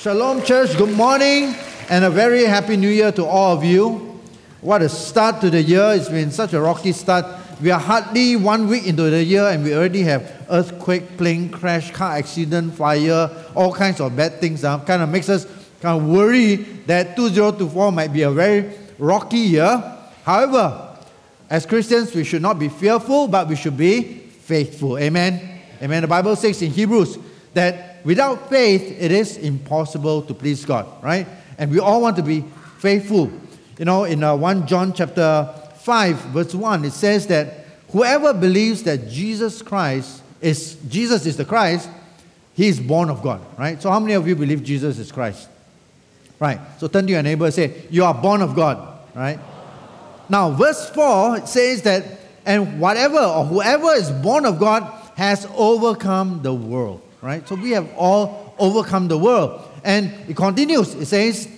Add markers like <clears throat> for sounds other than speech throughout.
Shalom, church. Good morning and a very happy new year to all of you. What a start to the year. It's been such a rocky start. We are hardly one week into the year and we already have earthquake, plane crash, car accident, fire, all kinds of bad things. Uh, kind of makes us kind of worry that 2024 might be a very rocky year. However, as Christians, we should not be fearful, but we should be faithful. Amen. Amen. The Bible says in Hebrews that without faith, it is impossible to please God, right? And we all want to be faithful. You know, in uh, 1 John chapter 5, verse 1, it says that whoever believes that Jesus Christ is, Jesus is the Christ, he is born of God, right? So how many of you believe Jesus is Christ? Right. So turn to your neighbor and say, you are born of God, right? Now, verse 4 says that, and whatever or whoever is born of God has overcome the world right? So we have all overcome the world. And it continues, it says,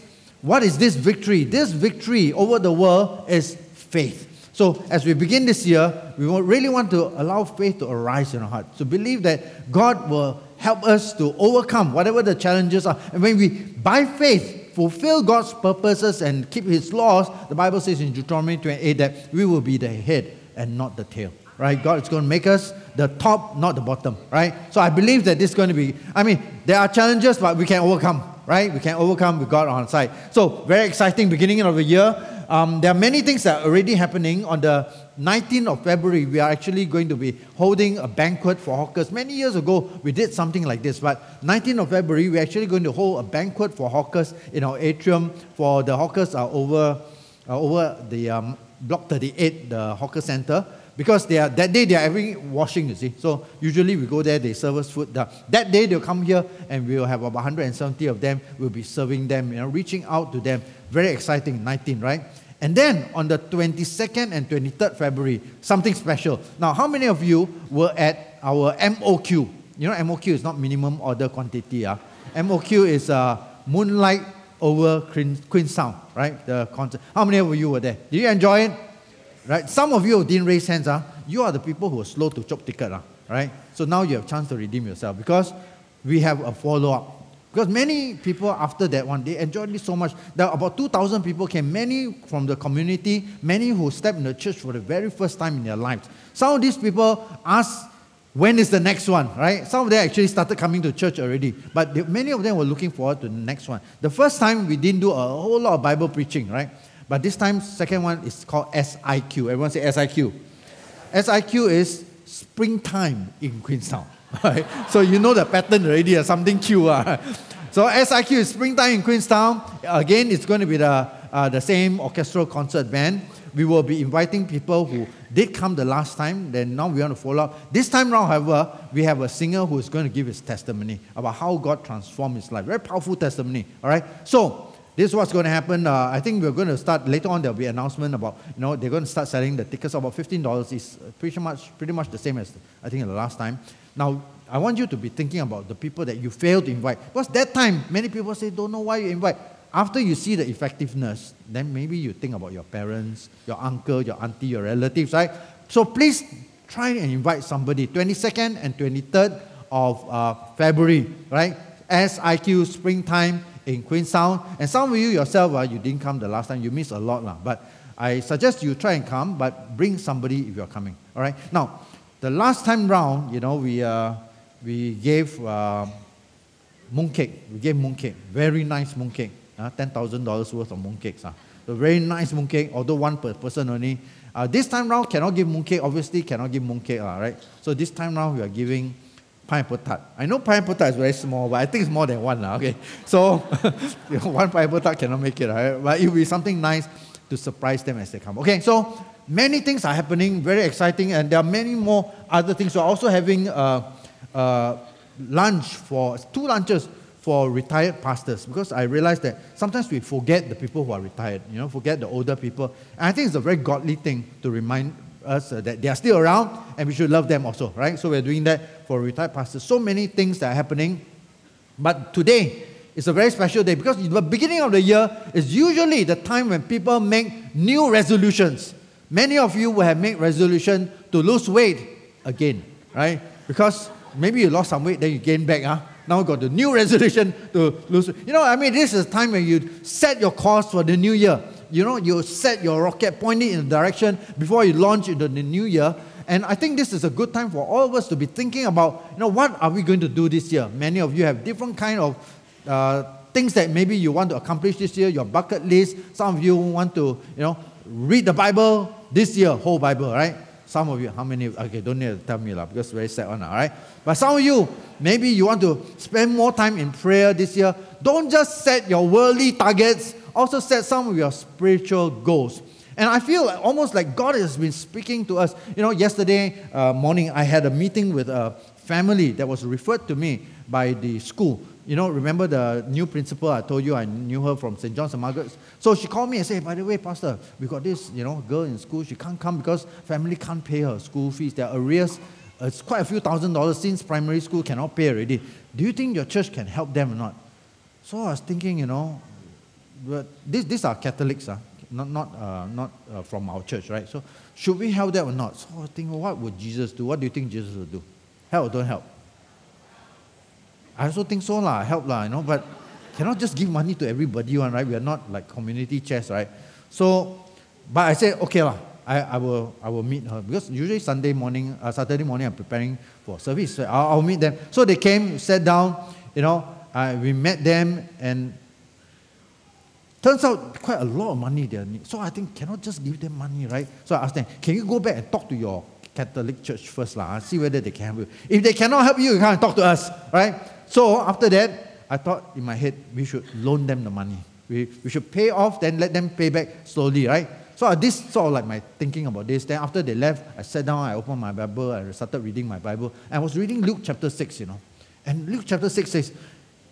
What is this victory? This victory over the world is faith. So as we begin this year, we really want to allow faith to arise in our heart, to believe that God will help us to overcome whatever the challenges are. And when we, by faith, fulfill God's purposes and keep His laws, the Bible says in Deuteronomy 28 that we will be the head and not the tail right? God is going to make us the top, not the bottom, right? So I believe that this is going to be, I mean, there are challenges, but we can overcome, right? We can overcome with God on our side. So, very exciting beginning of the year. Um, there are many things that are already happening. On the 19th of February, we are actually going to be holding a banquet for hawkers. Many years ago, we did something like this, but 19th of February, we're actually going to hold a banquet for hawkers in our atrium. For the hawkers are over, over the um, Block 38, the hawker center because they are, that day they are having washing, you see. So usually we go there, they serve us food. That day they'll come here and we'll have about 170 of them. We'll be serving them, you know, reaching out to them. Very exciting, 19, right? And then on the 22nd and 23rd February, something special. Now, how many of you were at our MOQ? You know, MOQ is not minimum order quantity. Uh. MOQ is uh, Moonlight over Queenstown, right? The concert. How many of you were there? Did you enjoy it? Right? Some of you didn't raise hands. Huh? You are the people who are slow to chop ticket. Huh? Right? So now you have chance to redeem yourself because we have a follow-up. Because many people after that one, they enjoyed it so much. There are about 2,000 people came, many from the community, many who stepped in the church for the very first time in their lives. Some of these people asked, when is the next one, right? Some of them actually started coming to church already, but they, many of them were looking forward to the next one. The first time we didn't do a whole lot of Bible preaching, right? But this time, second one is called SIQ. Everyone say SIQ. SIQ is springtime in Queenstown. <laughs> Right? So you know the pattern already, uh, something Q. Uh. <laughs> So SIQ is springtime in Queenstown. Again, it's going to be the, uh, the same orchestral concert band. We will be inviting people who did come the last time, then now we want to follow up. This time round, however, we have a singer who is going to give his testimony about how God transformed his life. Very powerful testimony. All right? So this is what's going to happen. Uh, I think we're going to start later on. There'll be an announcement about you know they're going to start selling the tickets about fifteen dollars. is pretty much pretty much the same as I think the last time. Now I want you to be thinking about the people that you failed to invite because that time many people say don't know why you invite. After you see the effectiveness, then maybe you think about your parents, your uncle, your auntie, your relatives, right? So please try and invite somebody. 22nd and 23rd of uh, February, right? SIQ springtime in Queenstown. And some of you yourself, uh, you didn't come the last time, you missed a lot. Uh, but I suggest you try and come, but bring somebody if you're coming. All right? Now, the last time round, you know, we, uh, we gave uh, mooncake. We gave mooncake. Very nice mooncake. Uh, $10,000 worth of mooncakes. Uh. So very nice mooncake, although one per person only. Uh, this time round, cannot give mooncake. Obviously, cannot give mooncake, uh, right? So this time round, we are giving pineapple tart. I know pineapple tart is very small, but I think it's more than one. Uh, okay, <laughs> so <laughs> one pineapple tart cannot make it, right? But it will be something nice to surprise them as they come. Okay, so many things are happening, very exciting, and there are many more other things. We're also having a, a lunch for two lunches for retired pastors because I realized that sometimes we forget the people who are retired, you know, forget the older people. And I think it's a very godly thing to remind us uh, that they are still around and we should love them also, right? So we're doing that for retired pastors. So many things that are happening. But today is a very special day because the beginning of the year is usually the time when people make new resolutions. Many of you will have made resolution to lose weight again, right? Because maybe you lost some weight, then you gain back. Huh? Now got the new <laughs> resolution to lose. You know, I mean, this is a time when you set your course for the new year. You know, you set your rocket, point it in a direction before you launch into the new year. And I think this is a good time for all of us to be thinking about, you know, what are we going to do this year? Many of you have different kind of uh, things that maybe you want to accomplish this year, your bucket list. Some of you want to, you know, read the Bible this year, whole Bible, right? Some of you, how many? Okay, don't need to tell me lah, because very sad one, all right? But some of you, maybe you want to spend more time in prayer this year. Don't just set your worldly targets, also set some of your spiritual goals. And I feel almost like God has been speaking to us. You know, yesterday uh, morning I had a meeting with a family that was referred to me by the school. You know, remember the new principal I told you I knew her from St. John's and Margaret's? So she called me and said, by the way, Pastor, we got this, you know, girl in school. She can't come because family can't pay her school fees. There are arrears. It's quite a few thousand dollars since primary school cannot pay already. Do you think your church can help them or not? So I was thinking, you know, but this, these are Catholics, uh, not, not, uh, not uh, from our church, right? So should we help them or not? So I thinking, what would Jesus do? What do you think Jesus would do? Help or don't help? I also think so, lah, help, lah, you know, but cannot just give money to everybody, one, right? We are not like community chest, right? So, but I said, okay, lah, I, I, will, I will meet her because usually Sunday morning, uh, Saturday morning, I'm preparing for service. So I'll, I'll meet them. So they came, sat down, you know, uh, we met them, and turns out quite a lot of money they need. So I think cannot just give them money, right? So I asked them, can you go back and talk to your Catholic church first, lah, see whether they can help you. If they cannot help you, you can't talk to us, right? So after that, I thought in my head, we should loan them the money. We, we should pay off, then let them pay back slowly, right? So this sort of like my thinking about this. Then after they left, I sat down, I opened my Bible, I started reading my Bible. I was reading Luke chapter 6, you know. And Luke chapter 6 says,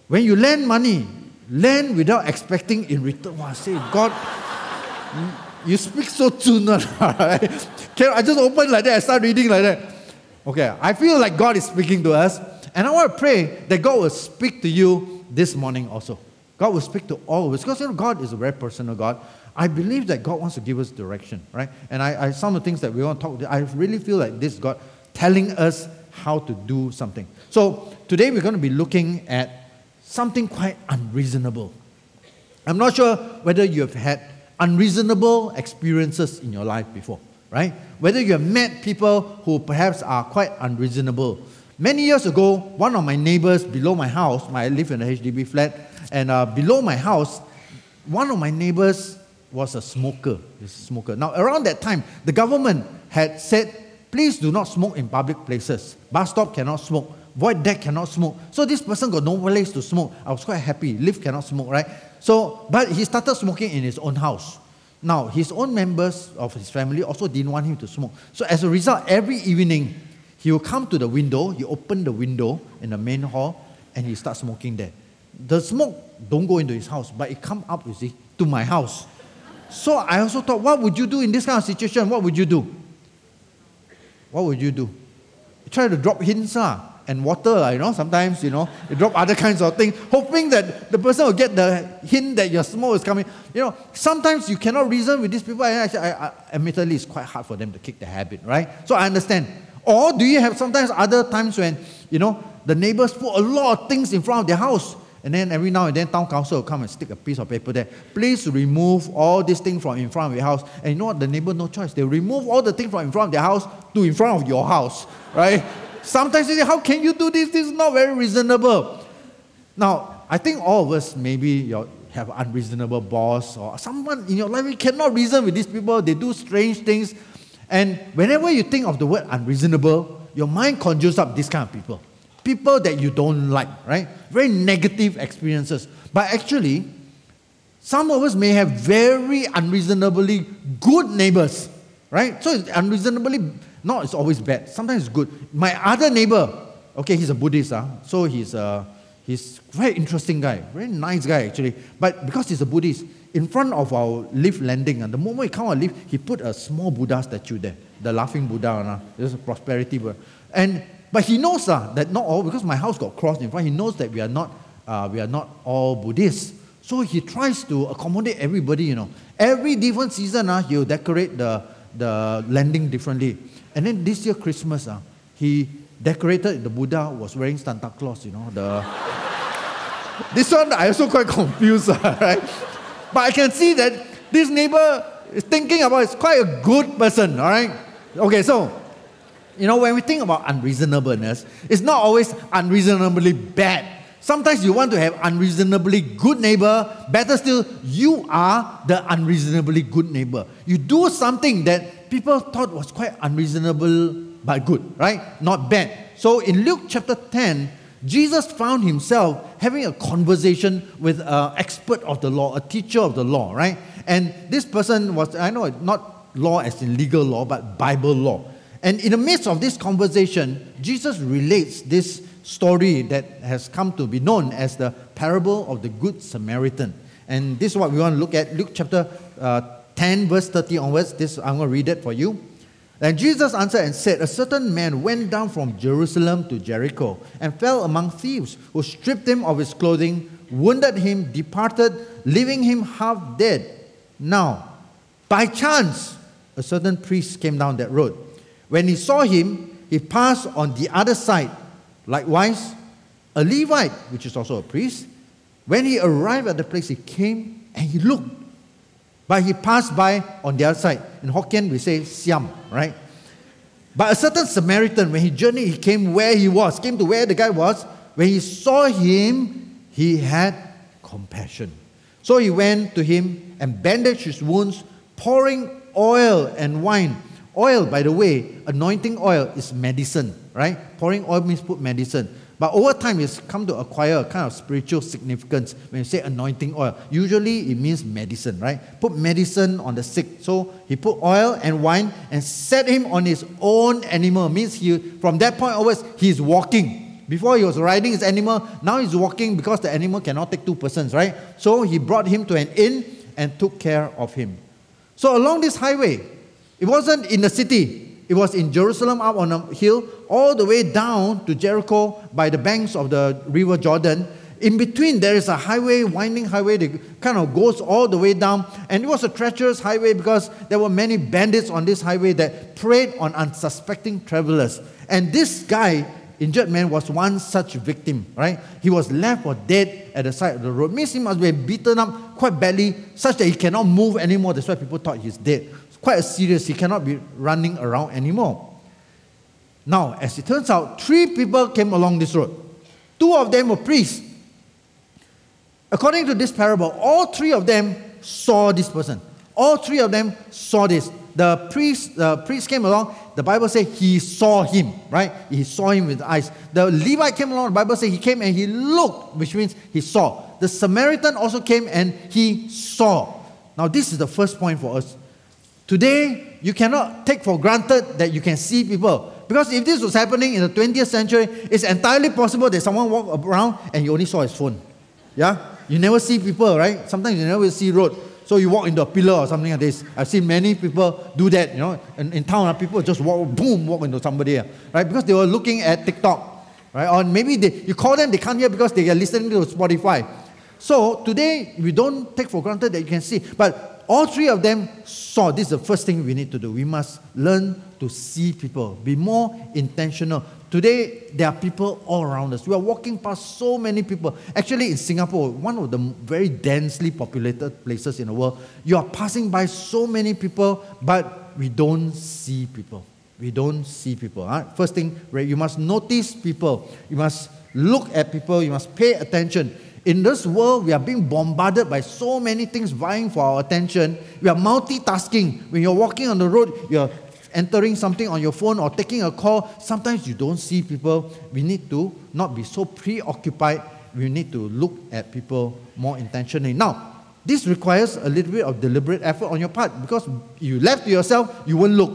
when you lend money, lend without expecting in return. Wow, say, God, you speak so soon, <laughs> right? I just open like that, I start reading like that. Okay, I feel like God is speaking to us. And I want to pray that God will speak to you this morning also. God will speak to all of us because you know, God is a very personal God. I believe that God wants to give us direction, right? And I, I some of the things that we want to talk, I really feel like this God telling us how to do something. So today we're going to be looking at something quite unreasonable. I'm not sure whether you have had unreasonable experiences in your life before, right? Whether you have met people who perhaps are quite unreasonable Many years ago, one of my neighbors below my house, I live in a HDB flat, and uh, below my house, one of my neighbors was a smoker. A smoker. Now, around that time, the government had said, please do not smoke in public places. Bus stop cannot smoke. Void deck cannot smoke. So this person got no place to smoke. I was quite happy. Lift cannot smoke, right? So, but he started smoking in his own house. Now, his own members of his family also didn't want him to smoke. So as a result, every evening, he will come to the window, he open the window in the main hall, and he starts smoking there. The smoke don't go into his house, but it come up, you see, to my house. So I also thought, what would you do in this kind of situation? What would you do? What would you do? You try to drop hints uh, and water, you know, sometimes, you know, you drop other kinds of things, hoping that the person will get the hint that your smoke is coming. You know, sometimes you cannot reason with these people. I, I, I, admittedly, it's quite hard for them to kick the habit, right? So I understand. Or do you have sometimes other times when, you know, the neighbors put a lot of things in front of their house? And then every now and then, town council will come and stick a piece of paper there. Please remove all these things from in front of your house. And you know what? The neighbor, no choice. They remove all the things from in front of their house to in front of your house, right? Sometimes you say, how can you do this? This is not very reasonable. Now, I think all of us maybe you have unreasonable boss or someone in your life, you cannot reason with these people. They do strange things and whenever you think of the word unreasonable, your mind conjures up this kind of people. People that you don't like, right? Very negative experiences. But actually, some of us may have very unreasonably good neighbors, right? So it's unreasonably, not it's always bad. Sometimes it's good. My other neighbor, okay, he's a Buddhist, huh? so he's a, he's very interesting guy, very nice guy actually. But because he's a Buddhist, in front of our lift landing, and the moment we come on lift, he put a small Buddha statue there, the laughing Buddha. Uh, this is a prosperity Buddha. And, but he knows uh, that not all, because my house got crossed in front, he knows that we are not, uh, we are not all Buddhists. So he tries to accommodate everybody, you know. Every different season, uh, he'll decorate the, the landing differently. And then this year, Christmas, uh, he decorated the Buddha was wearing Santa Claus, you know, the <laughs> this one I also quite <laughs> confused, <laughs> right? But I can see that this neighbor is thinking about is quite a good person, all right? Okay, so you know when we think about unreasonableness, it's not always unreasonably bad. Sometimes you want to have unreasonably good neighbor. Better still, you are the unreasonably good neighbor. You do something that people thought was quite unreasonable but good, right? Not bad. So in Luke chapter 10, Jesus found himself having a conversation with an expert of the law, a teacher of the law, right? And this person was, I know, not law as in legal law, but Bible law. And in the midst of this conversation, Jesus relates this story that has come to be known as the parable of the Good Samaritan. And this is what we want to look at Luke chapter uh, 10, verse 30 onwards. This, I'm going to read it for you. And Jesus answered and said, A certain man went down from Jerusalem to Jericho and fell among thieves, who stripped him of his clothing, wounded him, departed, leaving him half dead. Now, by chance, a certain priest came down that road. When he saw him, he passed on the other side. Likewise, a Levite, which is also a priest, when he arrived at the place, he came and he looked but he passed by on the other side. In Hokkien, we say Siam, right? But a certain Samaritan, when he journeyed, he came where he was, came to where the guy was. When he saw him, he had compassion. So he went to him and bandaged his wounds, pouring oil and wine. Oil, by the way, anointing oil is medicine, right? Pouring oil means put medicine. But over time, it's come to acquire a kind of spiritual significance when you say anointing oil. Usually, it means medicine, right? Put medicine on the sick. So he put oil and wine and set him on his own animal. Means he, from that point onwards, he's walking. Before he was riding his animal, now he's walking because the animal cannot take two persons, right? So he brought him to an inn and took care of him. So along this highway, it wasn't in the city, it was in Jerusalem, up on a hill, all the way down to Jericho by the banks of the river Jordan. In between, there is a highway, winding highway that kind of goes all the way down. And it was a treacherous highway because there were many bandits on this highway that preyed on unsuspecting travelers. And this guy, injured man, was one such victim, right? He was left for dead at the side of the road. Means he must be beaten up quite badly, such that he cannot move anymore. That's why people thought he's dead quite serious. He cannot be running around anymore. Now, as it turns out, three people came along this road. Two of them were priests. According to this parable, all three of them saw this person. All three of them saw this. The priest, the priest came along. The Bible says he saw him, right? He saw him with eyes. The Levite came along. The Bible says he came and he looked, which means he saw. The Samaritan also came and he saw. Now, this is the first point for us Today, you cannot take for granted that you can see people. Because if this was happening in the 20th century, it's entirely possible that someone walked around and you only saw his phone. Yeah? You never see people, right? Sometimes you never see road. So you walk into a pillar or something like this. I've seen many people do that, you know. In, in town, ah, people just walk, boom, walk into somebody, ah, right? Because they were looking at TikTok, right? Or maybe they, you call them, they can't hear because they are listening to Spotify. So today, we don't take for granted that you can see. But all three of them saw this is the first thing we need to do. We must learn to see people, be more intentional. Today, there are people all around us. We are walking past so many people. Actually, in Singapore, one of the very densely populated places in the world, you are passing by so many people, but we don't see people. We don't see people. Huh? First thing, right, you must notice people. You must look at people. You must pay attention. In this world, we are being bombarded by so many things vying for our attention. We are multitasking. When you're walking on the road, you're entering something on your phone or taking a call. Sometimes you don't see people. We need to not be so preoccupied. We need to look at people more intentionally. Now, this requires a little bit of deliberate effort on your part because you left to yourself, you won't look.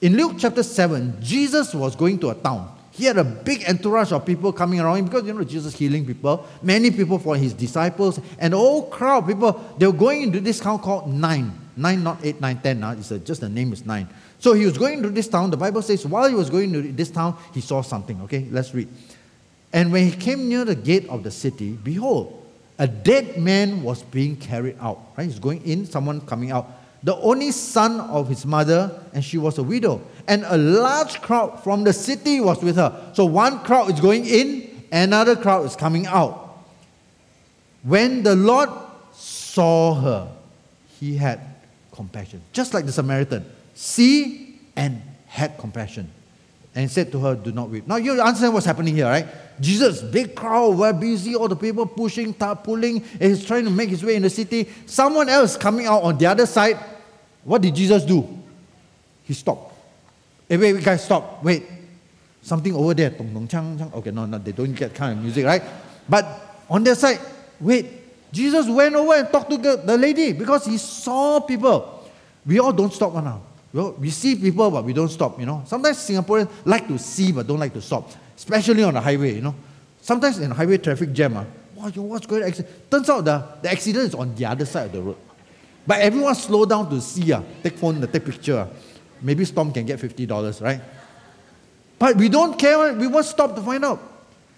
In Luke chapter 7, Jesus was going to a town. He had a big entourage of people coming around him because you know Jesus healing people. Many people for his disciples and the whole crowd people. They were going into this town called Nine. Nine, not eight, nine, ten. Now it's a, just the name is Nine. So he was going to this town. The Bible says while he was going to this town, he saw something. Okay, let's read. And when he came near the gate of the city, behold, a dead man was being carried out. Right, he's going in, someone coming out the only son of his mother, and she was a widow. And a large crowd from the city was with her. So one crowd is going in, another crowd is coming out. When the Lord saw her, he had compassion. Just like the Samaritan. See and had compassion. And said to her, Do not weep. Now you understand what's happening here, right? Jesus, big crowd, we're busy, all the people pushing, pulling, and he's trying to make his way in the city. Someone else coming out on the other side. What did Jesus do? He stopped. Hey, wait, wait, guys, stop. Wait. Something over there. Dong, dong, chang, chang. Okay, no, no, they don't get kind of music, right? But on their side, wait. Jesus went over and talked to the, lady because he saw people. We all don't stop now. We see people, but we don't stop, you know. Sometimes Singaporeans like to see, but don't like to stop especially on the highway, you know. Sometimes in highway traffic jam, uh, wow, what's going on? Turns out the, the accident is on the other side of the road. But everyone slow down to see, uh, take phone, take picture. Uh. Maybe Stomp can get $50, right? But we don't care, we won't stop to find out.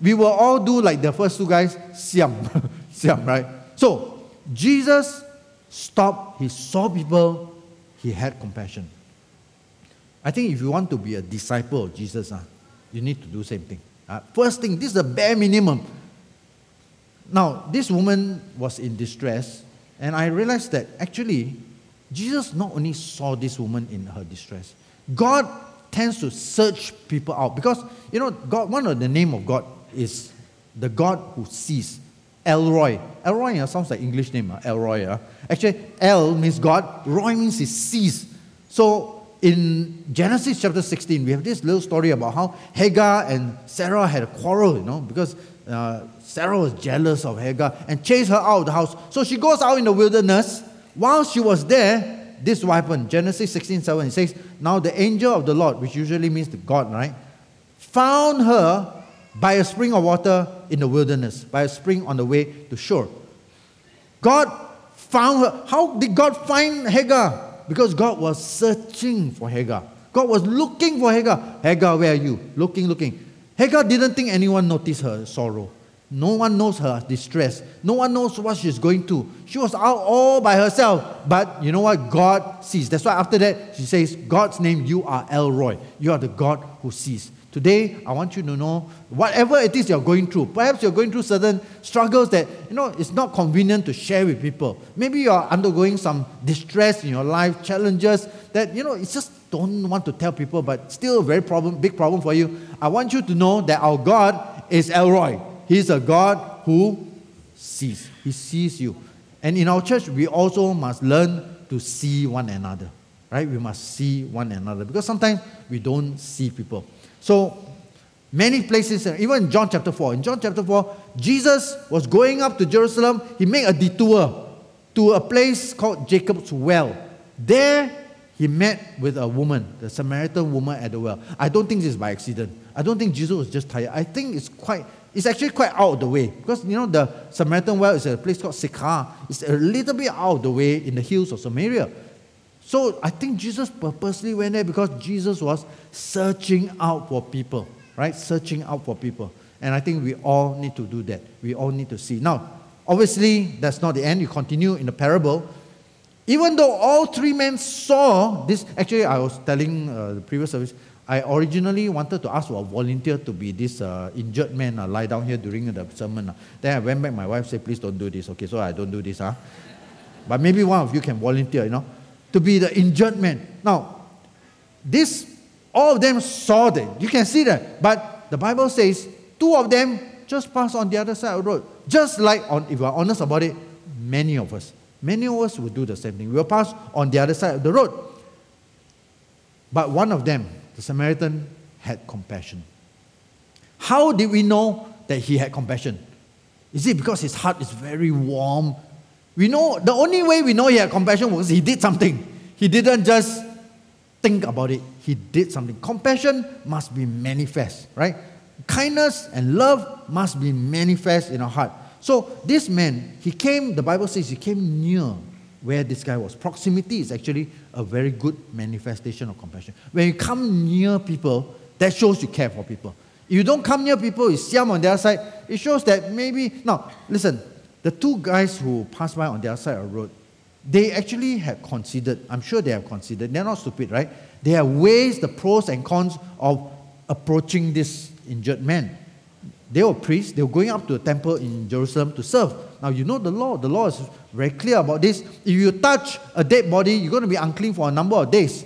We will all do like the first two guys, siam, <laughs> siam, right? So, Jesus stopped, he saw people, he had compassion. I think if you want to be a disciple of Jesus, uh, you need to do same thing. Uh, first thing, this is the bare minimum. Now, this woman was in distress, and I realized that actually, Jesus not only saw this woman in her distress, God tends to search people out because you know God. One of the name of God is the God who sees. Elroy. Elroy uh, sounds like English name. Uh, El Roi. Uh. Actually, El means God. Roy means he sees. So in Genesis chapter 16, we have this little story about how Hagar and Sarah had a quarrel, you know, because uh, Sarah was jealous of Hagar and chased her out of the house. So she goes out in the wilderness. While she was there, this happened. Genesis 16 7, it says, Now the angel of the Lord, which usually means the God, right, found her by a spring of water in the wilderness, by a spring on the way to Shur. God found her. How did God find Hagar? because God was searching for Hagar. God was looking for Hagar. Hagar, where are you? Looking, looking. Hagar didn't think anyone noticed her sorrow. No one knows her distress. No one knows what she's going through. She was out all by herself. But you know what? God sees. That's why after that, she says, God's name, you are El Roi. You are the God who sees. Today, I want you to know whatever it is you're going through. Perhaps you're going through certain struggles that, you know, it's not convenient to share with people. Maybe you're undergoing some distress in your life, challenges that, you know, it's just don't want to tell people, but still a very problem, big problem for you. I want you to know that our God is El Roi. He's a God who sees. He sees you. And in our church, we also must learn to see one another. Right? We must see one another because sometimes we don't see people. So, many places, uh, even in John chapter 4, in John chapter 4, Jesus was going up to Jerusalem. He made a detour to a place called Jacob's Well. There, he met with a woman, the Samaritan woman at the well. I don't think this is by accident. I don't think Jesus was just tired. I think it's quite, it's actually quite out of the way. Because, you know, the Samaritan well is a place called Sychar. It's a little bit out of the way in the hills of Samaria. So I think Jesus purposely went there because Jesus was searching out for people, right? Searching out for people. And I think we all need to do that. We all need to see. Now, obviously, that's not the end. You continue in the parable. Even though all three men saw this, actually, I was telling uh, the previous service, I originally wanted to ask for a volunteer to be this uh, injured man uh, lie down here during the sermon. Uh. Then I went back, my wife said, please don't do this. Okay, so I don't do this. Huh? But maybe one of you can volunteer, you know to be the injured man. Now, this, all of them saw that. You can see that. But the Bible says two of them just passed on the other side of the road. Just like, on, if we're honest about it, many of us. Many of us will do the same thing. We will pass on the other side of the road. But one of them, the Samaritan, had compassion. How did we know that he had compassion? Is it because his heart is very warm we know the only way we know he had compassion was he did something. He didn't just think about it, he did something. Compassion must be manifest, right? Kindness and love must be manifest in our heart. So this man, he came, the Bible says he came near where this guy was. Proximity is actually a very good manifestation of compassion. When you come near people, that shows you care for people. If you don't come near people, you see them on their side, it shows that maybe, now, listen, the two guys who passed by on the other side of the road, they actually have considered, I'm sure they have considered, they're not stupid, right? They have weighed the pros and cons of approaching this injured man. They were priests, they were going up to the temple in Jerusalem to serve. Now, you know the law. The law is very clear about this. If you touch a dead body, you're going to be unclean for a number of days.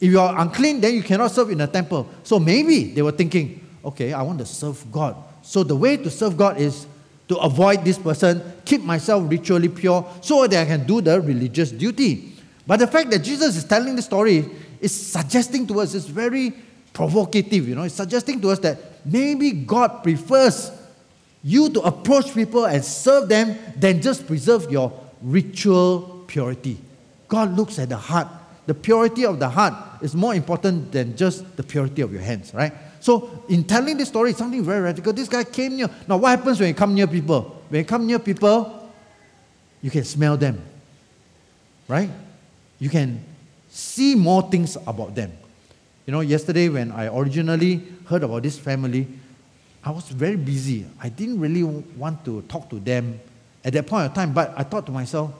If you are unclean, then you cannot serve in the temple. So maybe they were thinking, okay, I want to serve God. So the way to serve God is to avoid this person, keep myself ritually pure so that I can do the religious duty. But the fact that Jesus is telling the story is suggesting to us, it's very provocative, you know, it's suggesting to us that maybe God prefers you to approach people and serve them than just preserve your ritual purity. God looks at the heart. The purity of the heart is more important than just the purity of your hands, right? So, in telling this story, something very radical. This guy came near. Now, what happens when you come near people? When you come near people, you can smell them, right? You can see more things about them. You know, yesterday when I originally heard about this family, I was very busy. I didn't really want to talk to them at that point of time, but I thought to myself,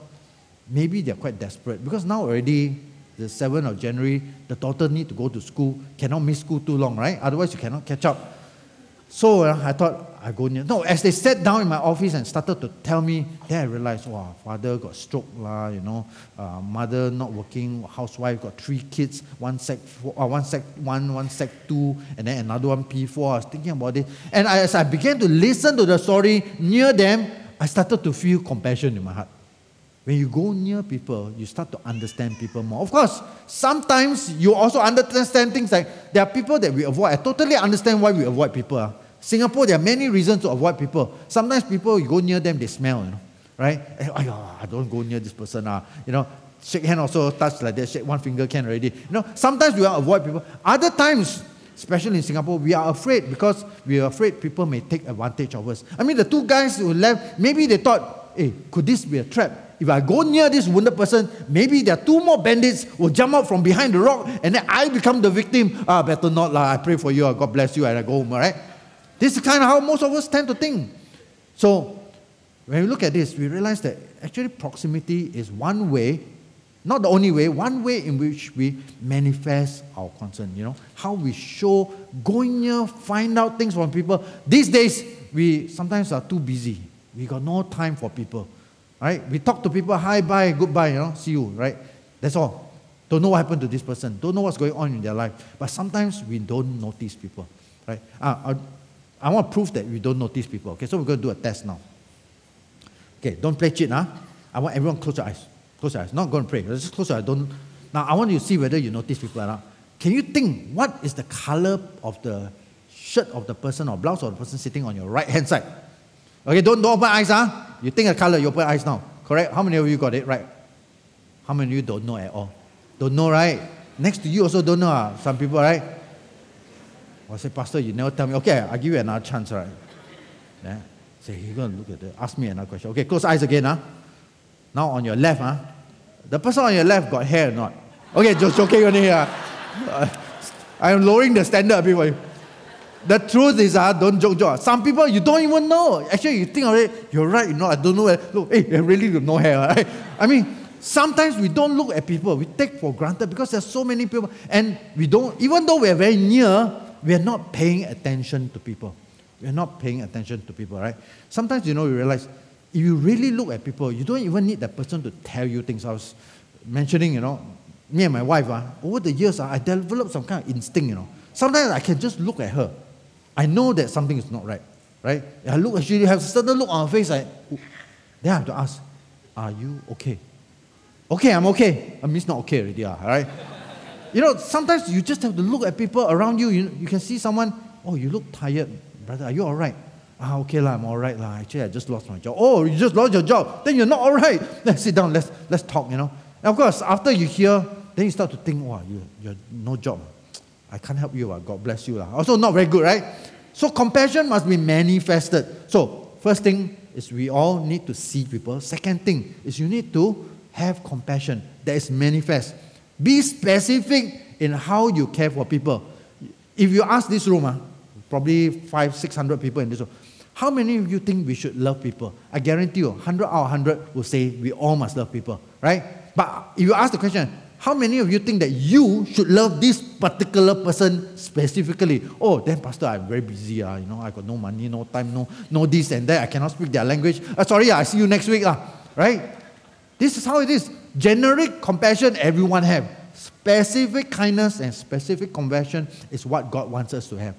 maybe they're quite desperate because now already the 7th of January, the daughter need to go to school, cannot miss school too long, right? Otherwise you cannot catch up. So uh, I thought I go near. No, as they sat down in my office and started to tell me, then I realized, wow, father got stroke lah, you know, uh, mother not working, housewife got three kids, one sec four, uh, one sec one, one sec two, and then another one P4. I was thinking about it, and as I began to listen to the story near them, I started to feel compassion in my heart. When you go near people, you start to understand people more. Of course, sometimes you also understand things like there are people that we avoid. I totally understand why we avoid people. Singapore, there are many reasons to avoid people. Sometimes people, you go near them, they smell, you know, right? Eh, I don't go near this person. Uh. You know, shake hand also, touch like that, shake one finger can already. You know, sometimes we avoid people. Other times, especially in Singapore, we are afraid because we are afraid people may take advantage of us. I mean, the two guys who left, maybe they thought, hey, could this be a trap? If I go near this wounded person, maybe there are two more bandits will jump out from behind the rock and then I become the victim. Ah, better not lah. I pray for you. God bless you and I go home, all right? This is kind of how most of us tend to think. So, when we look at this, we realize that actually proximity is one way, not the only way, one way in which we manifest our concern. You know, how we show going near, find out things from people. These days, we sometimes are too busy. We got no time for people. Right? We talk to people, hi, bye, goodbye, you know, see you, right? That's all. Don't know what happened to this person. Don't know what's going on in their life. But sometimes we don't notice people. Right? Uh, I want to prove that we don't notice people. Okay, so we're going to do a test now. Okay, don't play cheat, huh? I want everyone close your eyes. Close your eyes. Not going to pray. Just close your eyes. Don't. Now, I want you to see whether you notice people or not. Can you think what is the color of the shirt of the person or blouse of the person sitting on your right hand side? Okay, don't, don't open eyes, huh? You think a color, you open eyes now. Correct? How many of you got it right? How many of you don't know at all? Don't know, right? Next to you also don't know. Uh, some people, right? I say, Pastor, you never tell me. Okay, I'll give you another chance, right? Yeah. Say, you're going to look at it. Ask me another question. Okay, close eyes again, huh? Now on your left, huh? The person on your left got hair or not? Okay, just joking only here. Uh, I'm lowering the standard a bit for you. The truth is, uh, don't joke, joke. Some people you don't even know. Actually, you think it, you're right, you know, I don't know. Look, hey, they really no hair, <laughs> right? I mean, sometimes we don't look at people. We take for granted because there's so many people. And we don't, even though we're very near, we are not paying attention to people. We are not paying attention to people, right? Sometimes, you know, you realize if you really look at people, you don't even need that person to tell you things. I was mentioning, you know, me and my wife, uh, over the years, uh, I developed some kind of instinct, you know. Sometimes I can just look at her. I know that something is not right, right? I look, she has a certain look on her face, I, then I have to ask, are you okay? Okay, I'm okay. I mean, it's not okay already, uh, right? You know, sometimes you just have to look at people around you. You, you can see someone, oh, you look tired. Brother, are you all right? Ah, okay, lah, I'm all right. lah. Actually, I just lost my job. Oh, you just lost your job. Then you're not all right. <laughs> Let's sit down. Let's, let's talk, you know. And of course, after you hear, then you start to think, wow, you, you're no job. I can't help you. Uh. God bless you. Uh. Also, not very good, right? So, compassion must be manifested. So, first thing is we all need to see people. Second thing is you need to have compassion that is manifest. Be specific in how you care for people. If you ask this room, uh, probably five, six hundred people in this room, how many of you think we should love people? I guarantee you, 100 out of 100 will say we all must love people, right? But if you ask the question, How many of you think that you should love this particular person specifically? Oh, then Pastor, I'm very busy. Uh, you know, I got no money, no time, no, no this and that. I cannot speak their language. Uh, sorry, uh, I see you next week. Uh, right? This is how it is. Generic compassion, everyone have. Specific kindness and specific compassion is what God wants us to have.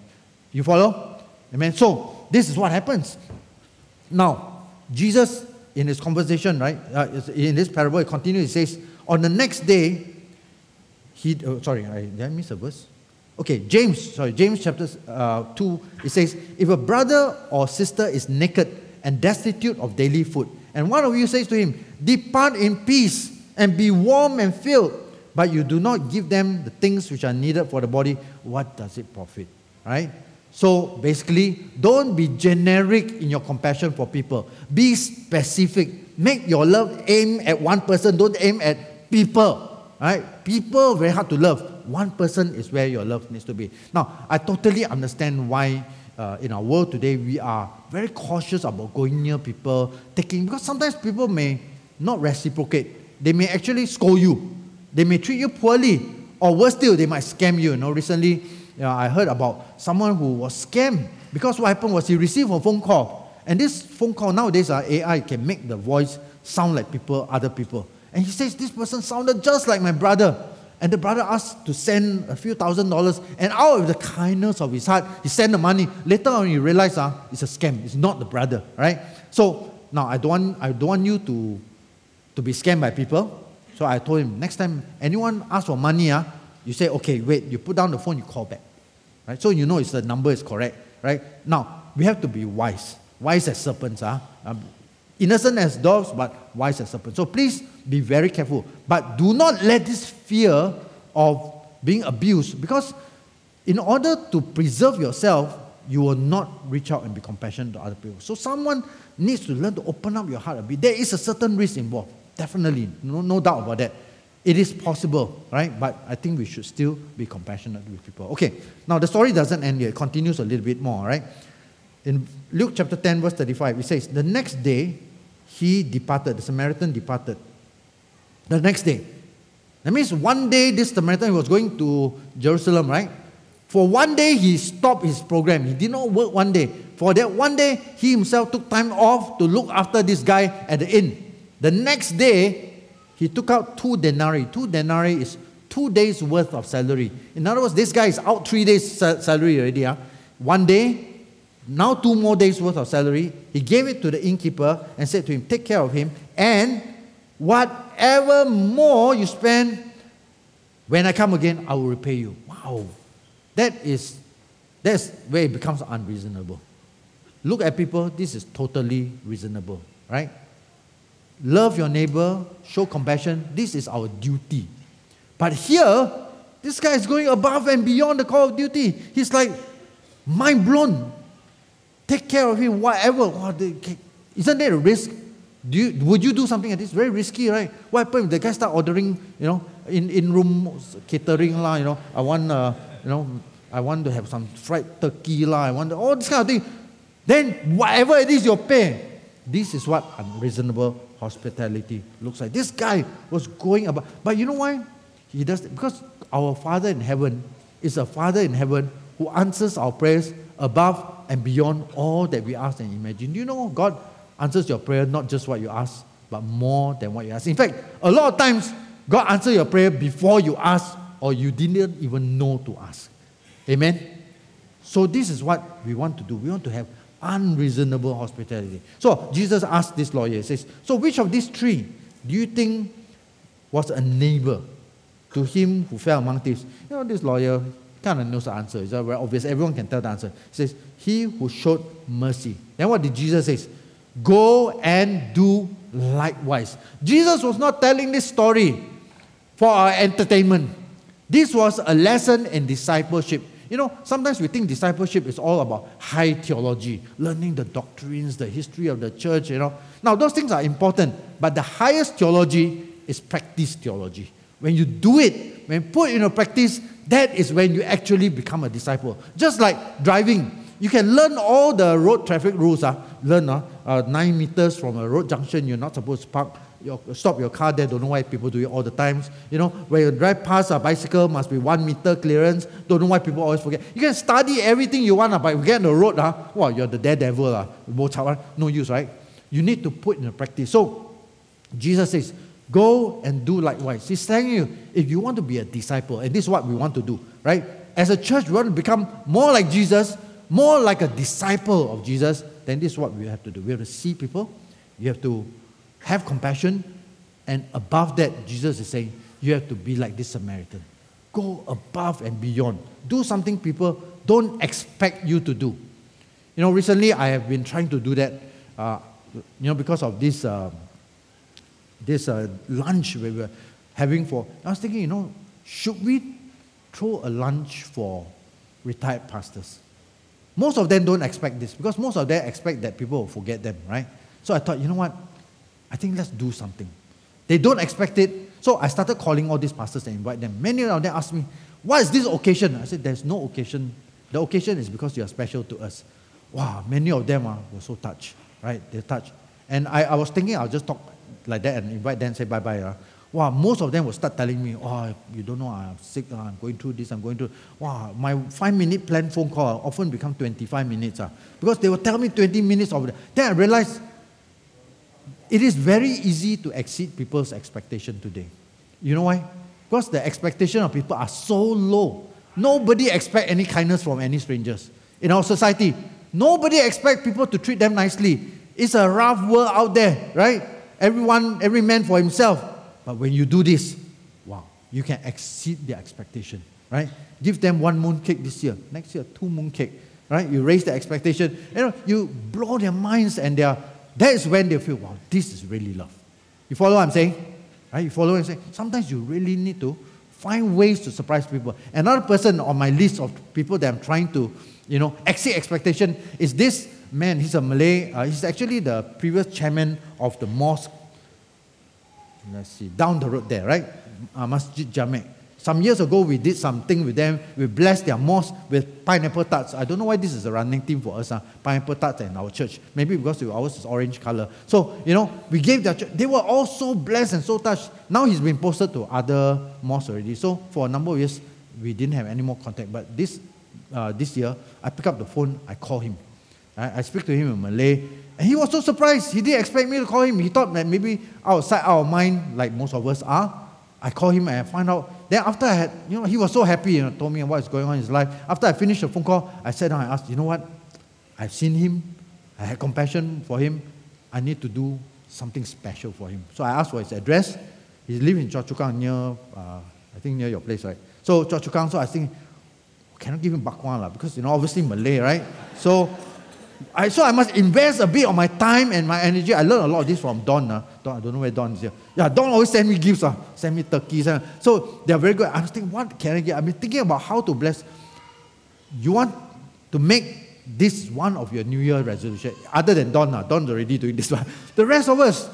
You follow? Amen. So this is what happens. Now, Jesus in his conversation, right, uh, in this parable, he continues. He says, on the next day, he. Oh, sorry, I, did I miss a verse? Okay, James. Sorry, James chapter uh, two. It says, if a brother or sister is naked and destitute of daily food, and one of you says to him, Depart in peace and be warm and filled, but you do not give them the things which are needed for the body, what does it profit? Right? So basically, don't be generic in your compassion for people. Be specific. Make your love aim at one person, don't aim at people. Right? People very hard to love. One person is where your love needs to be. Now, I totally understand why uh, in our world today we are very cautious about going near people, taking because sometimes people may not reciprocate. They may actually scold you. They may treat you poorly, or worse still, they might scam you. You know, recently you know, I heard about someone who was scammed because what happened was he received a phone call. And this phone call nowadays, uh, AI can make the voice sound like people, other people. And he says, This person sounded just like my brother. And the brother asked to send a few thousand dollars. And out of the kindness of his heart, he sent the money. Later on, he realized uh, it's a scam. It's not the brother, right? So now I don't want, I don't want you to, to be scammed by people. So I told him, next time anyone asks for money, uh, you say, okay, wait, you put down the phone, you call back. Right? So you know it's the number is correct. Right? Now, we have to be wise. Wise as serpents. Huh? Um, innocent as doves, but wise as serpents. So please be very careful. But do not let this fear of being abused, because in order to preserve yourself, you will not reach out and be compassionate to other people. So someone needs to learn to open up your heart a bit. There is a certain risk involved. Definitely. No, no doubt about that. It is possible, right? But I think we should still be compassionate with people. Okay, now the story doesn't end here. It continues a little bit more, right? In Luke chapter 10, verse 35, it says, The next day he departed, the Samaritan departed. The next day. That means one day this Samaritan was going to Jerusalem, right? For one day he stopped his program. He did not work one day. For that one day, he himself took time off to look after this guy at the inn. The next day, he took out two denarii. Two denarii is two days' worth of salary. In other words, this guy is out three days' salary already. Huh? One day, now two more days' worth of salary. He gave it to the innkeeper and said to him, Take care of him, and whatever more you spend, when I come again, I will repay you. Wow. That is that's where it becomes unreasonable. Look at people, this is totally reasonable, right? Love your neighbor, show compassion. This is our duty. But here, this guy is going above and beyond the call of duty. He's like mind blown. Take care of him, whatever. Isn't there a risk? You, would you do something like this? Very risky, right? What happens if the guy start ordering, you know, in, in room catering lah, you know, I want, uh, you know, I want to have some fried turkey lah, I want all this kind of thing. Then whatever it is you pay, this is what unreasonable hospitality looks like. This guy was going about, but you know why? He does because our Father in heaven is a Father in heaven who answers our prayers above and beyond all that we ask and imagine. Do you know God answers your prayer not just what you ask, but more than what you ask? In fact, a lot of times God answers your prayer before you ask or you didn't even know to ask. Amen? So, this is what we want to do. We want to have unreasonable hospitality. So Jesus asked this lawyer, he says, So which of these three do you think was a neighbor to him who fell among thieves? You know, this lawyer kind of knows the answer. It's very obvious. Everyone can tell the answer. He says, He who showed mercy. Then what did Jesus say? Go and do likewise. Jesus was not telling this story for our entertainment. This was a lesson in discipleship. You know, sometimes we think discipleship is all about high theology, learning the doctrines, the history of the church, you know. Now, those things are important, but the highest theology is practice theology. When you do it, when put in a practice, that is when you actually become a disciple. Just like driving. You can learn all the road traffic rules. Uh, learn uh, uh, nine meters from a road junction, you're not supposed to park your, stop your car there. Don't know why people do it all the times. You know, when you drive past a bicycle, must be one meter clearance. Don't know why people always forget. You can study everything you want, but you get on the road, uh, well, you're the daredevil. Uh, no use, right? You need to put in practice. So, Jesus says, go and do likewise. He's telling you, if you want to be a disciple, and this is what we want to do, right? As a church, we want to become more like Jesus, more like a disciple of Jesus, then this is what we have to do. We have to see people, you have to have compassion, and above that, Jesus is saying, you have to be like this Samaritan. Go above and beyond. Do something people don't expect you to do. You know, recently I have been trying to do that, uh, you know, because of this, uh, this uh, lunch we were having for. I was thinking, you know, should we throw a lunch for retired pastors? Most of them don't expect this because most of them expect that people will forget them, right? So I thought, you know what? I think let's do something. They don't expect it. So I started calling all these pastors and invite them. Many of them asked me, What is this occasion? I said, There's no occasion. The occasion is because you are special to us. Wow, many of them uh, were so touched, right? They're touched. And I, I was thinking I'll just talk like that and invite them say bye bye. Uh. Wow, most of them will start telling me, oh, you don't know, I'm sick, uh, I'm going through this, I'm going through. Wow, my five minute planned phone call often become 25 minutes. Uh, because they will tell me 20 minutes of it. Then I realized it is very easy to exceed people's expectation today. You know why? Because the expectation of people are so low. Nobody expects any kindness from any strangers. In our society, nobody expects people to treat them nicely. It's a rough world out there, right? Everyone, every man for himself. But when you do this, wow, you can exceed their expectation, right? Give them one moon cake this year, next year two moon cake, right? You raise the expectation, you know, you blow their minds, and they are, that is when they feel, wow, this is really love. You follow what I'm saying? Right? You follow I'm saying? Sometimes you really need to find ways to surprise people. Another person on my list of people that I'm trying to, you know, exceed expectation is this man. He's a Malay. Uh, he's actually the previous chairman of the mosque let's see, down the road there, right? Uh, Masjid Jamek. Some years ago, we did something with them. We blessed their mosque with pineapple tarts. I don't know why this is a running theme for us, uh, pineapple tarts in our church. Maybe because ours is orange color. So, you know, we gave their church. They were all so blessed and so touched. Now he's been posted to other mosques already. So, for a number of years, we didn't have any more contact. But this, uh, this year, I pick up the phone, I call him. I, I speak to him in Malay. And he was so surprised. He didn't expect me to call him. He thought that maybe outside our mind, like most of us are. I call him and I find out. Then after I had, you know, he was so happy, you know, told me what is going on in his life. After I finished the phone call, I sat down and asked, you know what? I've seen him. I had compassion for him. I need to do something special for him. So I asked for his address. He lives in Choa Chu Kang near, uh, I think near your place, right? So Choa Chu Kang, so I think, cannot give him bak kwa because, you know, obviously Malay, right? So I, so I must invest a bit of my time and my energy. I learned a lot of this from Don. Uh. Don I don't know where Don is here. Yeah, Don always send me gifts, uh, send me turkeys. Uh. So they're very good. I was thinking, what can I get? I've been thinking about how to bless. You want to make this one of your New Year resolution, other than Don. Uh. Don's already doing this <laughs> one. The rest of us,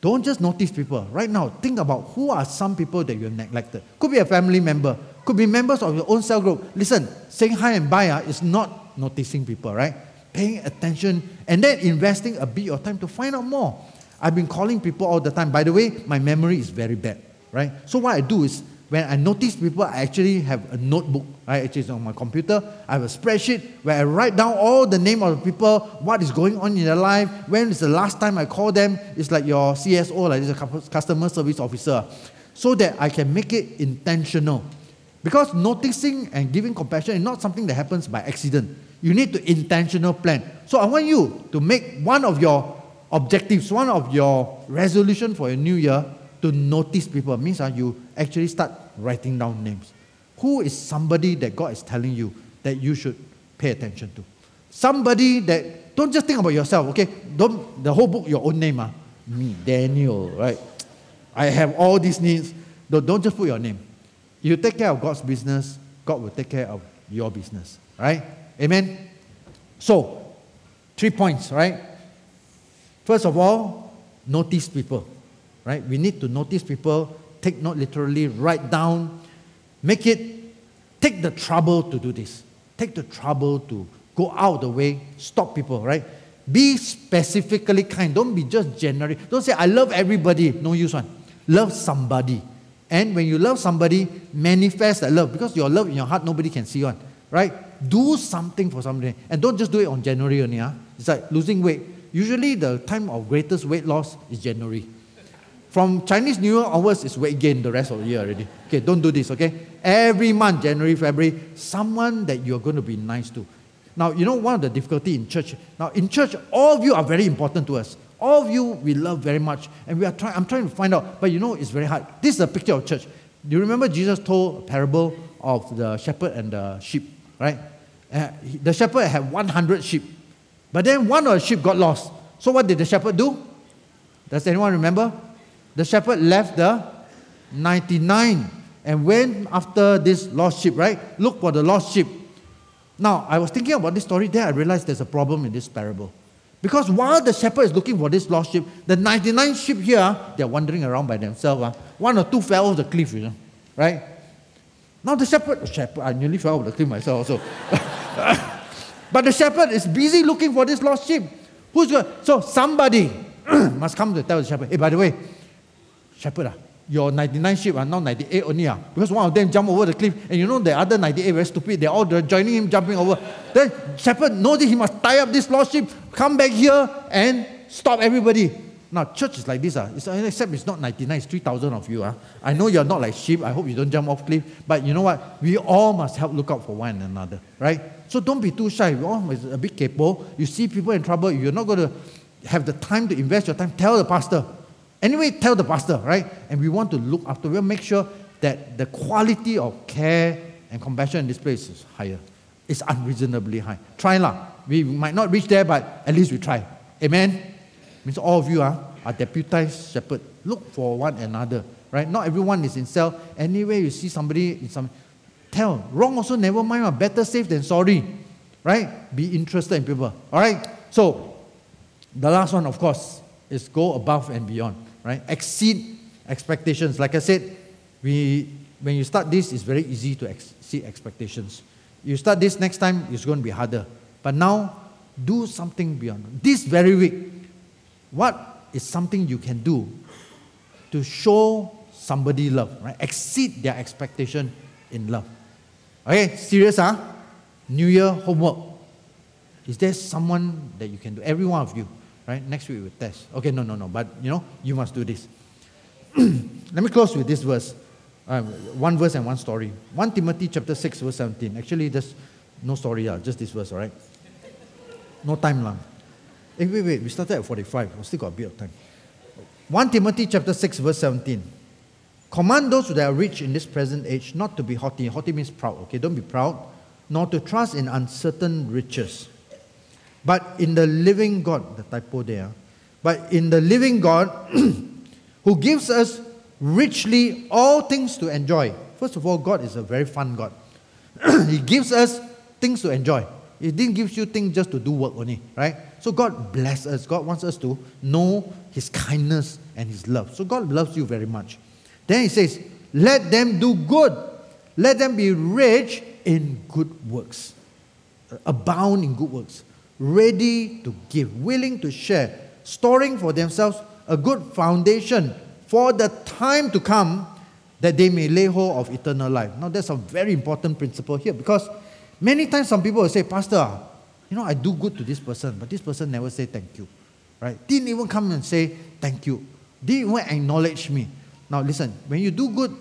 don't just notice people. Right now, think about who are some people that you have neglected. Could be a family member, could be members of your own cell group. Listen, saying hi and bye uh, is not noticing people, right? Paying attention, and then investing a bit of time to find out more. I've been calling people all the time. By the way, my memory is very bad, right? So what I do is when I notice people, I actually have a notebook, right? Actually, it's on my computer. I have a spreadsheet where I write down all the name of the people, what is going on in their life, when is the last time I call them. It's like your CSO, like this a customer service officer, so that I can make it intentional. Because noticing and giving compassion is not something that happens by accident. You need to intentional plan. So I want you to make one of your objectives, one of your resolution for a new year to notice people. Means uh, you actually start writing down names. Who is somebody that God is telling you that you should pay attention to? Somebody that don't just think about yourself, okay? Don't the whole book your own name, uh. Me, Daniel, right? I have all these needs. Don't just put your name. You take care of God's business, God will take care of your business, right? Amen? So, three points, right? First of all, notice people, right? We need to notice people, take note literally, write down, make it, take the trouble to do this. Take the trouble to go out of the way, stop people, right? Be specifically kind. Don't be just generally. Don't say, I love everybody. No use one. Love somebody. And when you love somebody, manifest that love. Because your love in your heart, nobody can see one. Right? Do something for somebody. And don't just do it on January only. Huh? It's like losing weight. Usually the time of greatest weight loss is January. From Chinese New Year onwards, it's weight gain the rest of the year already. Okay, don't do this, okay? Every month, January, February, someone that you're going to be nice to. Now, you know one of the difficulty in church. Now, in church, all of you are very important to us. All of you we love very much, and we are trying. I'm trying to find out, but you know it's very hard. This is a picture of church. Do you remember Jesus told a parable of the shepherd and the sheep, right? Uh, the shepherd had 100 sheep, but then one of the sheep got lost. So what did the shepherd do? Does anyone remember? The shepherd left the 99 and went after this lost sheep, right? Look for the lost sheep. Now, I was thinking about this story, there, I realized there's a problem in this parable. Because while the shepherd is looking for this lost sheep, the 99 sheep here, they're wandering around by themselves. Uh. One or two fell off the cliff, you know, right? Now the shepherd, the shepherd, I nearly fell off the cliff myself also. <laughs> but the shepherd is busy looking for this lost sheep. Who's going? So somebody <clears throat> must come to tell the shepherd, hey, by the way, shepherd, uh, your 99 sheep are now 98 only. Uh, because one of them jumped over the cliff, and you know the other 98 very stupid. They're all joining him jumping over. Then shepherd noticed he must tie up this lost sheep, come back here, and stop everybody. Now, church is like this, uh, it's, except it's not 99, it's 3,000 of you. Uh. I know you're not like sheep. I hope you don't jump off cliff. But you know what? We all must help look out for one another, right? So don't be too shy. We all must a bit capable. You see people in trouble, you're not going to have the time to invest your time. Tell the pastor, Anyway, tell the pastor, right? And we want to look after, we'll make sure that the quality of care and compassion in this place is higher. It's unreasonably high. Try lah. We might not reach there, but at least we try. Amen? Means all of you are, are deputized shepherd. Look for one another, right? Not everyone is in cell. Anyway, you see somebody in some, tell. Wrong also, never mind. Ah, better safe than sorry, right? Be interested in people. All right? So, the last one, of course, is go above and beyond right? Exceed expectations. Like I said, we, when you start this, it's very easy to exceed expectations. You start this next time, it's going to be harder. But now, do something beyond. This very week, what is something you can do to show somebody love, right? Exceed their expectation in love. Okay, serious, huh? New Year homework. Is there someone that you can do? Every one of you Right? Next week we'll test. Okay, no, no, no. But you know, you must do this. <clears throat> Let me close with this verse. Uh, one verse and one story. 1 Timothy chapter 6, verse 17. Actually, there's no story, uh, just this verse, all right? No time long. Hey, wait, wait, we started at 45. We still got a bit of time. 1 Timothy chapter 6, verse 17. Command those that are rich in this present age not to be haughty. Haughty means proud, okay? Don't be proud. Nor to trust in uncertain riches but in the living God, the typo there, but in the living God <clears throat> who gives us richly all things to enjoy. First of all, God is a very fun God. <clears throat> he gives us things to enjoy. He didn't give you things just to do work only, right? So God bless us. God wants us to know His kindness and His love. So God loves you very much. Then He says, let them do good. Let them be rich in good works. Uh, abound in good works ready to give, willing to share, storing for themselves a good foundation for the time to come that they may lay hold of eternal life. Now, that's a very important principle here because many times some people will say, Pastor, you know, I do good to this person, but this person never say thank you. Right? Didn't even come and say thank you. Didn't even acknowledge me. Now, listen, when you do good,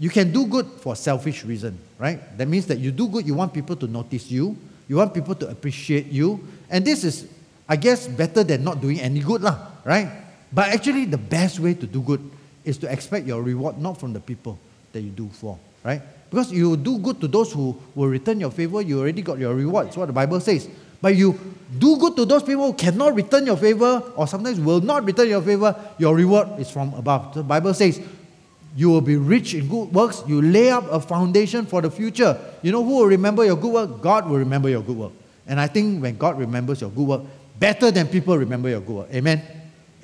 you can do good for selfish reason, right? That means that you do good, you want people to notice you, you want people to appreciate you. And this is, I guess, better than not doing any good, lah, right? But actually, the best way to do good is to expect your reward not from the people that you do for, right? Because you do good to those who will return your favor, you already got your reward. That's what the Bible says. But you do good to those people who cannot return your favor or sometimes will not return your favor, your reward is from above. The Bible says, you will be rich in good works. You lay up a foundation for the future. You know who will remember your good work? God will remember your good work. And I think when God remembers your good work, better than people remember your good work. Amen?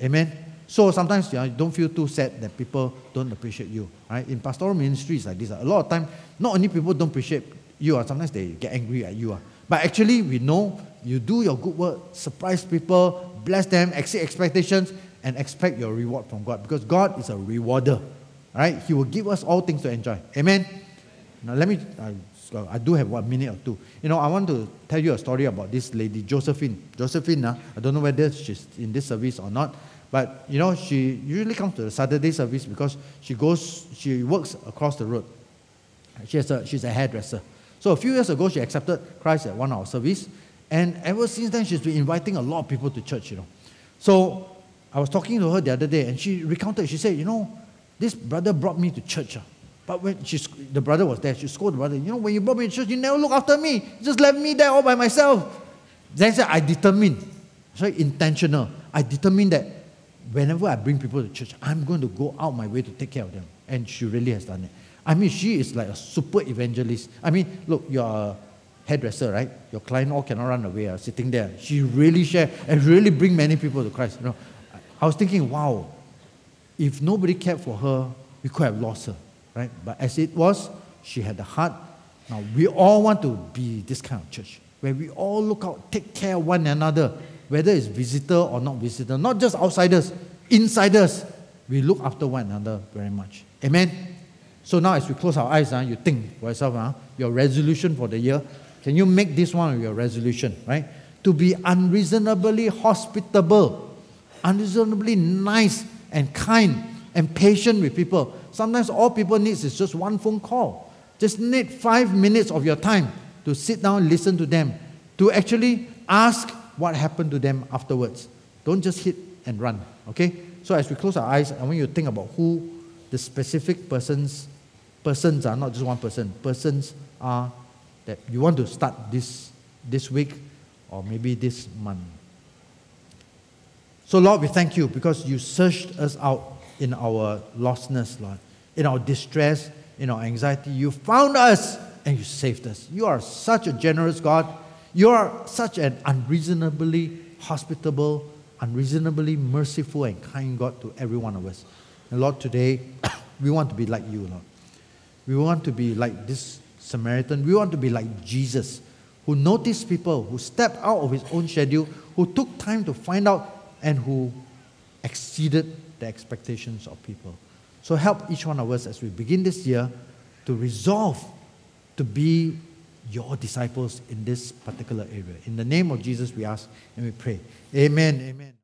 Amen? So sometimes you don't feel too sad that people don't appreciate you. Right? In pastoral ministries like this, a lot of time, not only people don't appreciate you, sometimes they get angry at you. But actually, we know you do your good work, surprise people, bless them, exceed expectations, and expect your reward from God because God is a rewarder. Right? He will give us all things to enjoy. Amen? Now, let me, I, I do have one minute or two. You know, I want to tell you a story about this lady, Josephine. Josephine, uh, I don't know whether she's in this service or not, but, you know, she usually comes to the Saturday service because she goes, she works across the road. She has a, she's a hairdresser. So a few years ago, she accepted Christ at one of service. And ever since then, she's been inviting a lot of people to church, you know. So I was talking to her the other day, and she recounted, she said, you know, this brother brought me to church. Uh, but when she, the brother was there, she scolded the brother, you know, when you brought me to church, you never look after me. You just left me there all by myself. Then said, I determined, so intentional. I determined that whenever I bring people to church, I'm going to go out my way to take care of them. And she really has done it. I mean, she is like a super evangelist. I mean, look, you're a hairdresser, right? Your client all cannot run away, uh, sitting there. She really share and really bring many people to Christ. You know, I was thinking, wow, if nobody cared for her, we could have lost her, right? But as it was, she had the heart. Now we all want to be this kind of church where we all look out, take care of one another, whether it's visitor or not visitor, not just outsiders, insiders. We look after one another very much. Amen. So now, as we close our eyes, uh, you think for yourself, uh, your resolution for the year. Can you make this one your resolution, right? To be unreasonably hospitable, unreasonably nice and kind and patient with people. Sometimes all people need is just one phone call. Just need five minutes of your time to sit down, listen to them, to actually ask what happened to them afterwards. Don't just hit and run, okay? So as we close our eyes, I want you to think about who the specific persons, persons are not just one person, persons are that you want to start this, this week or maybe this month. So, Lord, we thank you because you searched us out in our lostness, Lord, in our distress, in our anxiety. You found us and you saved us. You are such a generous God. You are such an unreasonably hospitable, unreasonably merciful and kind God to every one of us. And Lord, today <coughs> we want to be like you, Lord. We want to be like this Samaritan. We want to be like Jesus, who noticed people, who stepped out of his own schedule, who took time to find out, and who exceeded the expectations of people. So help each one of us as we begin this year to resolve to be your disciples in this particular area. In the name of Jesus, we ask and we pray. Amen. Amen.